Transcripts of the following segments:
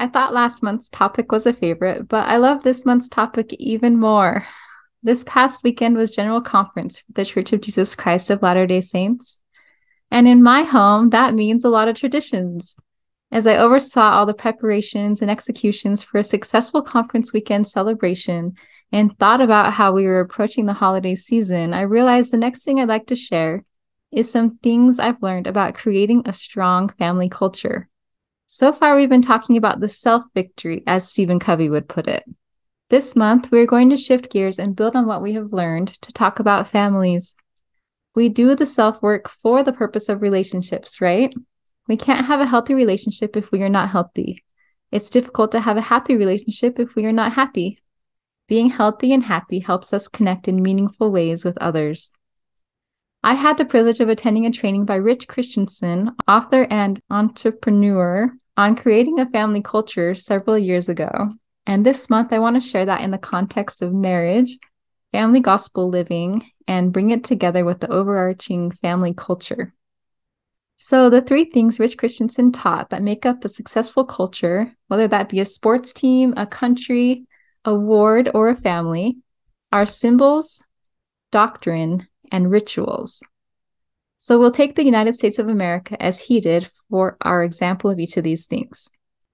I thought last month's topic was a favorite, but I love this month's topic even more. This past weekend was General Conference for the Church of Jesus Christ of Latter day Saints. And in my home, that means a lot of traditions. As I oversaw all the preparations and executions for a successful conference weekend celebration and thought about how we were approaching the holiday season, I realized the next thing I'd like to share is some things I've learned about creating a strong family culture. So far, we've been talking about the self victory, as Stephen Covey would put it. This month, we're going to shift gears and build on what we have learned to talk about families. We do the self work for the purpose of relationships, right? We can't have a healthy relationship if we are not healthy. It's difficult to have a happy relationship if we are not happy. Being healthy and happy helps us connect in meaningful ways with others. I had the privilege of attending a training by Rich Christensen, author and entrepreneur, on creating a family culture several years ago. And this month, I want to share that in the context of marriage, family gospel living, and bring it together with the overarching family culture. So, the three things Rich Christensen taught that make up a successful culture, whether that be a sports team, a country, a ward, or a family, are symbols, doctrine, and rituals. So we'll take the United States of America as he did for our example of each of these things.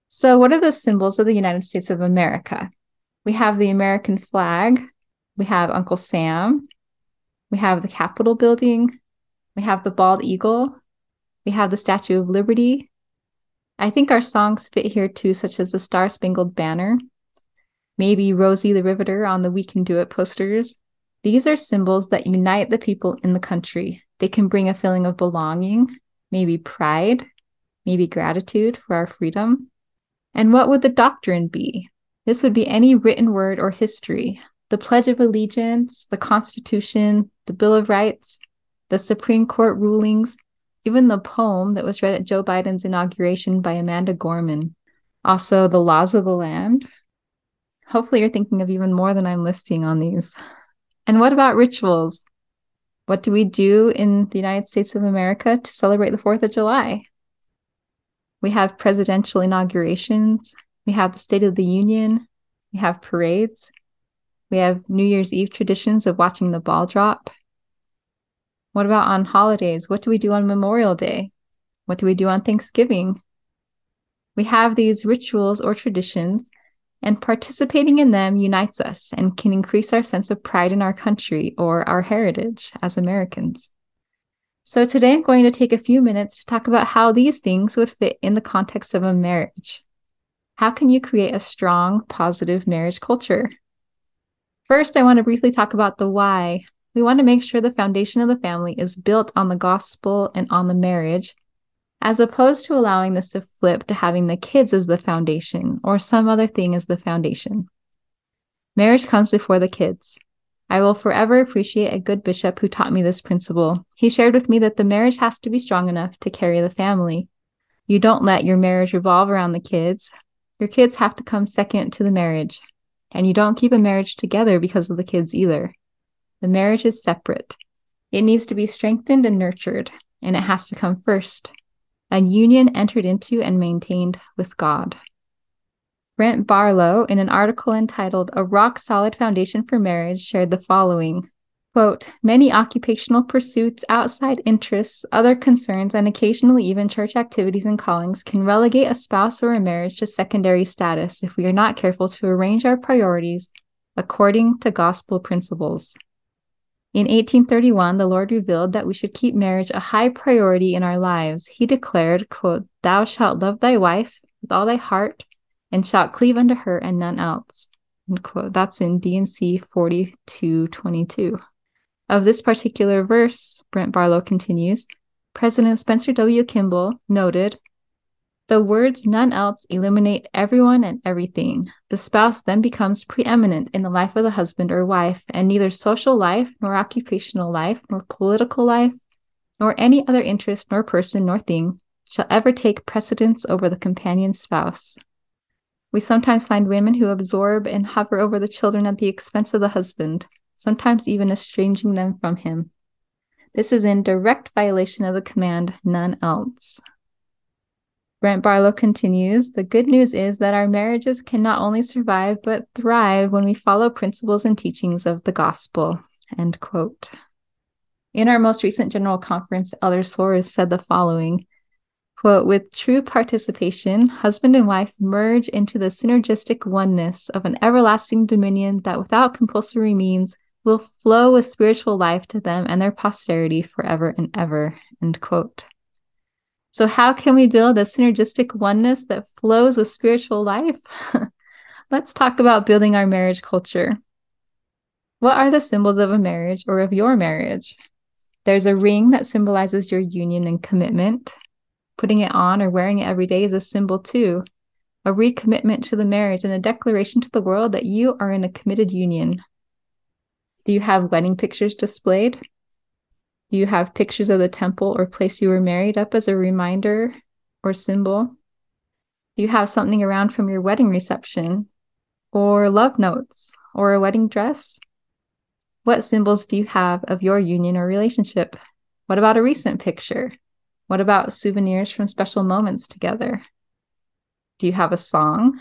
So, what are the symbols of the United States of America? We have the American flag, we have Uncle Sam, we have the Capitol building, we have the bald eagle, we have the Statue of Liberty. I think our songs fit here too, such as the Star Spangled Banner, maybe Rosie the Riveter on the We Can Do It posters, these are symbols that unite the people in the country. They can bring a feeling of belonging, maybe pride, maybe gratitude for our freedom. And what would the doctrine be? This would be any written word or history the Pledge of Allegiance, the Constitution, the Bill of Rights, the Supreme Court rulings, even the poem that was read at Joe Biden's inauguration by Amanda Gorman. Also, the laws of the land. Hopefully, you're thinking of even more than I'm listing on these. And what about rituals? What do we do in the United States of America to celebrate the 4th of July? We have presidential inaugurations, we have the State of the Union, we have parades, we have New Year's Eve traditions of watching the ball drop. What about on holidays? What do we do on Memorial Day? What do we do on Thanksgiving? We have these rituals or traditions and participating in them unites us and can increase our sense of pride in our country or our heritage as Americans. So, today I'm going to take a few minutes to talk about how these things would fit in the context of a marriage. How can you create a strong, positive marriage culture? First, I want to briefly talk about the why. We want to make sure the foundation of the family is built on the gospel and on the marriage as opposed to allowing this to flip to having the kids as the foundation or some other thing as the foundation. Marriage comes before the kids. I will forever appreciate a good bishop who taught me this principle. He shared with me that the marriage has to be strong enough to carry the family. You don't let your marriage revolve around the kids. Your kids have to come second to the marriage. And you don't keep a marriage together because of the kids either. The marriage is separate. It needs to be strengthened and nurtured, and it has to come first a union entered into and maintained with God. Brent Barlow, in an article entitled A Rock Solid Foundation for Marriage, shared the following quote, Many occupational pursuits, outside interests, other concerns, and occasionally even church activities and callings can relegate a spouse or a marriage to secondary status if we are not careful to arrange our priorities according to gospel principles. In 1831, the Lord revealed that we should keep marriage a high priority in our lives. He declared, quote, Thou shalt love thy wife with all thy heart, and shalt cleave unto her and none else. End quote. That's in D&C 4222. Of this particular verse, Brent Barlow continues, President Spencer W. Kimball noted, The words none else illuminate everyone and everything. The spouse then becomes preeminent in the life of the husband or wife, and neither social life, nor occupational life, nor political life, nor any other interest, nor person, nor thing shall ever take precedence over the companion spouse. We sometimes find women who absorb and hover over the children at the expense of the husband, sometimes even estranging them from him. This is in direct violation of the command, none else. Brent Barlow continues The good news is that our marriages can not only survive, but thrive when we follow principles and teachings of the gospel. End quote. In our most recent general conference, Elder Soares said the following quote, With true participation, husband and wife merge into the synergistic oneness of an everlasting dominion that without compulsory means will flow with spiritual life to them and their posterity forever and ever. End quote. So, how can we build a synergistic oneness that flows with spiritual life? Let's talk about building our marriage culture. What are the symbols of a marriage or of your marriage? There's a ring that symbolizes your union and commitment. Putting it on or wearing it every day is a symbol too, a recommitment to the marriage and a declaration to the world that you are in a committed union. Do you have wedding pictures displayed? Do you have pictures of the temple or place you were married up as a reminder or symbol? Do you have something around from your wedding reception or love notes or a wedding dress? What symbols do you have of your union or relationship? What about a recent picture? What about souvenirs from special moments together? Do you have a song?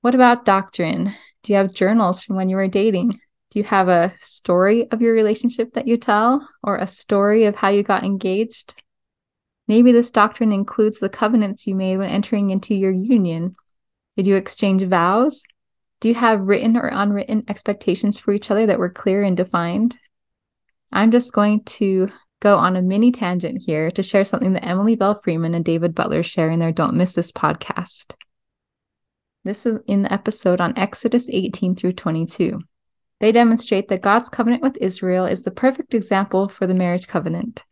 What about doctrine? Do you have journals from when you were dating? Do you have a story of your relationship that you tell or a story of how you got engaged? Maybe this doctrine includes the covenants you made when entering into your union. Did you exchange vows? Do you have written or unwritten expectations for each other that were clear and defined? I'm just going to go on a mini tangent here to share something that Emily Belle Freeman and David Butler share in their Don't Miss This podcast. This is in the episode on Exodus 18 through 22. They demonstrate that God's covenant with Israel is the perfect example for the marriage covenant.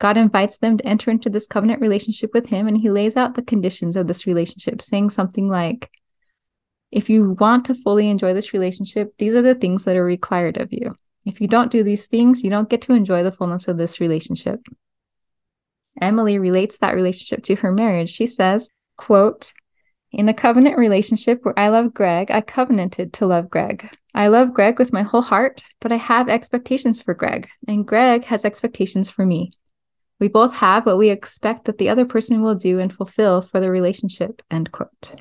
God invites them to enter into this covenant relationship with Him, and He lays out the conditions of this relationship, saying something like, If you want to fully enjoy this relationship, these are the things that are required of you. If you don't do these things, you don't get to enjoy the fullness of this relationship. Emily relates that relationship to her marriage. She says, quote, in a covenant relationship where I love Greg, I covenanted to love Greg. I love Greg with my whole heart, but I have expectations for Greg, and Greg has expectations for me. We both have what we expect that the other person will do and fulfill for the relationship, end quote.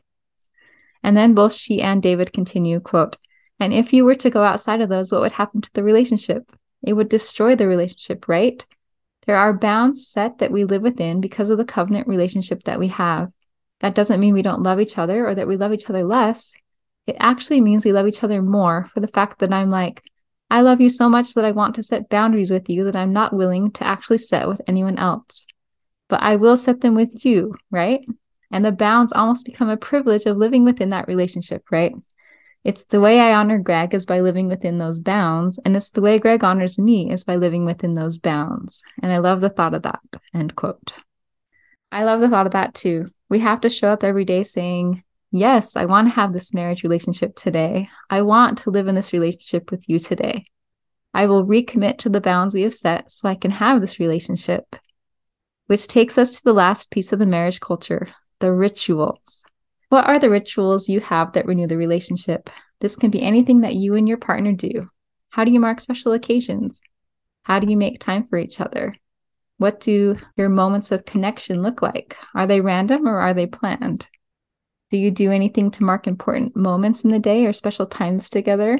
And then both she and David continue, quote, and if you were to go outside of those, what would happen to the relationship? It would destroy the relationship, right? There are bounds set that we live within because of the covenant relationship that we have. That doesn't mean we don't love each other or that we love each other less. It actually means we love each other more for the fact that I'm like, I love you so much that I want to set boundaries with you that I'm not willing to actually set with anyone else. But I will set them with you, right? And the bounds almost become a privilege of living within that relationship, right? It's the way I honor Greg is by living within those bounds. And it's the way Greg honors me is by living within those bounds. And I love the thought of that. End quote. I love the thought of that too. We have to show up every day saying, Yes, I want to have this marriage relationship today. I want to live in this relationship with you today. I will recommit to the bounds we have set so I can have this relationship. Which takes us to the last piece of the marriage culture the rituals. What are the rituals you have that renew the relationship? This can be anything that you and your partner do. How do you mark special occasions? How do you make time for each other? What do your moments of connection look like? Are they random or are they planned? Do you do anything to mark important moments in the day or special times together?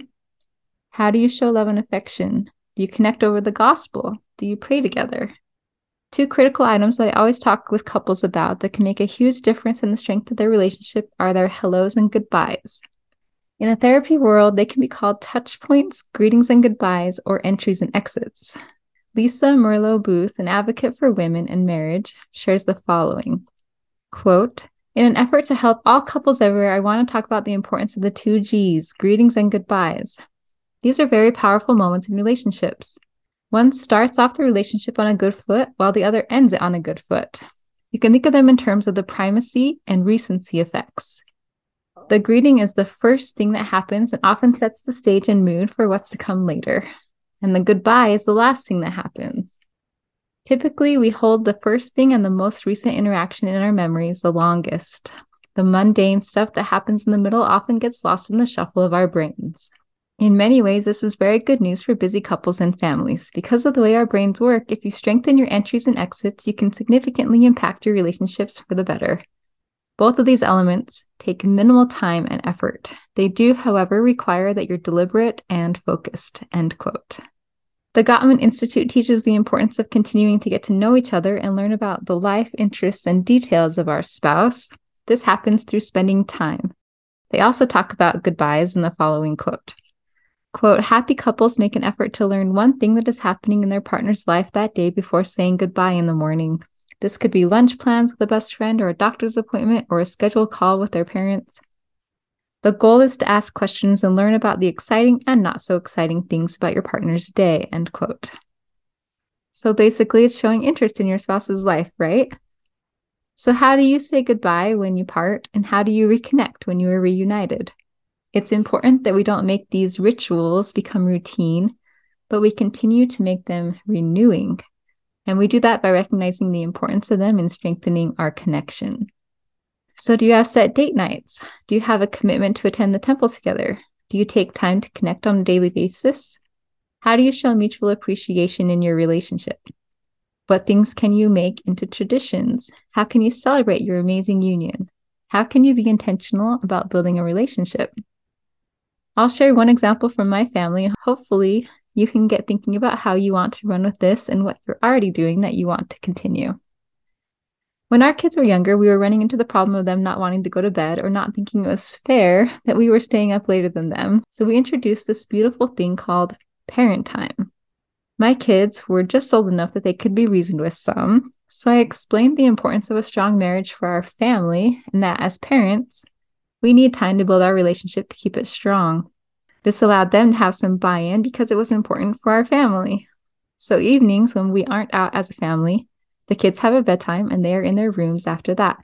How do you show love and affection? Do you connect over the gospel? Do you pray together? Two critical items that I always talk with couples about that can make a huge difference in the strength of their relationship are their hellos and goodbyes. In the therapy world, they can be called touch points, greetings and goodbyes, or entries and exits. Lisa Merlo Booth, an advocate for women and marriage, shares the following quote, in an effort to help all couples everywhere, I want to talk about the importance of the two G's, greetings and goodbyes. These are very powerful moments in relationships. One starts off the relationship on a good foot while the other ends it on a good foot. You can think of them in terms of the primacy and recency effects. The greeting is the first thing that happens and often sets the stage and mood for what's to come later. And the goodbye is the last thing that happens. Typically, we hold the first thing and the most recent interaction in our memories the longest. The mundane stuff that happens in the middle often gets lost in the shuffle of our brains. In many ways, this is very good news for busy couples and families. Because of the way our brains work, if you strengthen your entries and exits, you can significantly impact your relationships for the better. Both of these elements take minimal time and effort. They do, however, require that you're deliberate and focused. End quote. The Gottman Institute teaches the importance of continuing to get to know each other and learn about the life, interests, and details of our spouse. This happens through spending time. They also talk about goodbyes in the following quote. Quote, happy couples make an effort to learn one thing that is happening in their partner's life that day before saying goodbye in the morning. This could be lunch plans with a best friend or a doctor's appointment or a scheduled call with their parents. The goal is to ask questions and learn about the exciting and not so exciting things about your partner's day, end quote. So basically, it's showing interest in your spouse's life, right? So, how do you say goodbye when you part, and how do you reconnect when you are reunited? It's important that we don't make these rituals become routine, but we continue to make them renewing. And we do that by recognizing the importance of them and strengthening our connection. So, do you have set date nights? Do you have a commitment to attend the temple together? Do you take time to connect on a daily basis? How do you show mutual appreciation in your relationship? What things can you make into traditions? How can you celebrate your amazing union? How can you be intentional about building a relationship? I'll share one example from my family. Hopefully, you can get thinking about how you want to run with this and what you're already doing that you want to continue. When our kids were younger, we were running into the problem of them not wanting to go to bed or not thinking it was fair that we were staying up later than them. So we introduced this beautiful thing called parent time. My kids were just old enough that they could be reasoned with some. So I explained the importance of a strong marriage for our family and that as parents, we need time to build our relationship to keep it strong. This allowed them to have some buy in because it was important for our family. So, evenings when we aren't out as a family, the kids have a bedtime and they are in their rooms after that.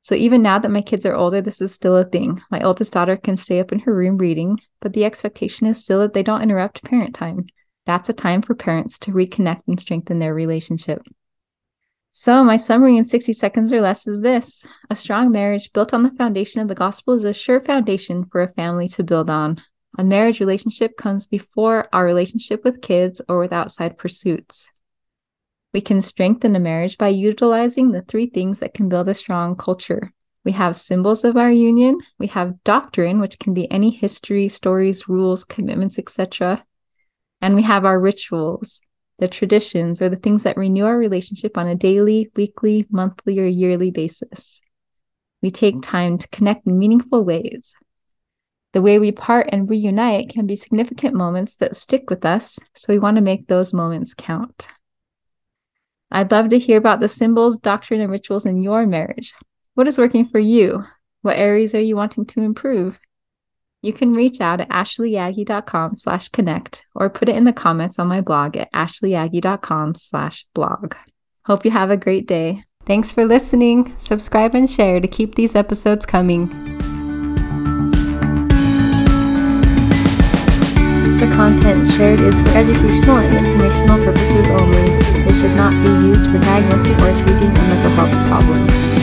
So, even now that my kids are older, this is still a thing. My oldest daughter can stay up in her room reading, but the expectation is still that they don't interrupt parent time. That's a time for parents to reconnect and strengthen their relationship. So, my summary in 60 seconds or less is this A strong marriage built on the foundation of the gospel is a sure foundation for a family to build on. A marriage relationship comes before our relationship with kids or with outside pursuits. We can strengthen a marriage by utilizing the three things that can build a strong culture. We have symbols of our union, we have doctrine, which can be any history, stories, rules, commitments, etc. And we have our rituals, the traditions, or the things that renew our relationship on a daily, weekly, monthly, or yearly basis. We take time to connect in meaningful ways, the way we part and reunite can be significant moments that stick with us, so we want to make those moments count. I'd love to hear about the symbols, doctrine, and rituals in your marriage. What is working for you? What areas are you wanting to improve? You can reach out at ashleeaggie.com slash connect or put it in the comments on my blog at ashleeaggie.com slash blog. Hope you have a great day. Thanks for listening. Subscribe and share to keep these episodes coming. The content shared is for educational and informational purposes only. It should not be used for diagnosing or treating a mental health problem.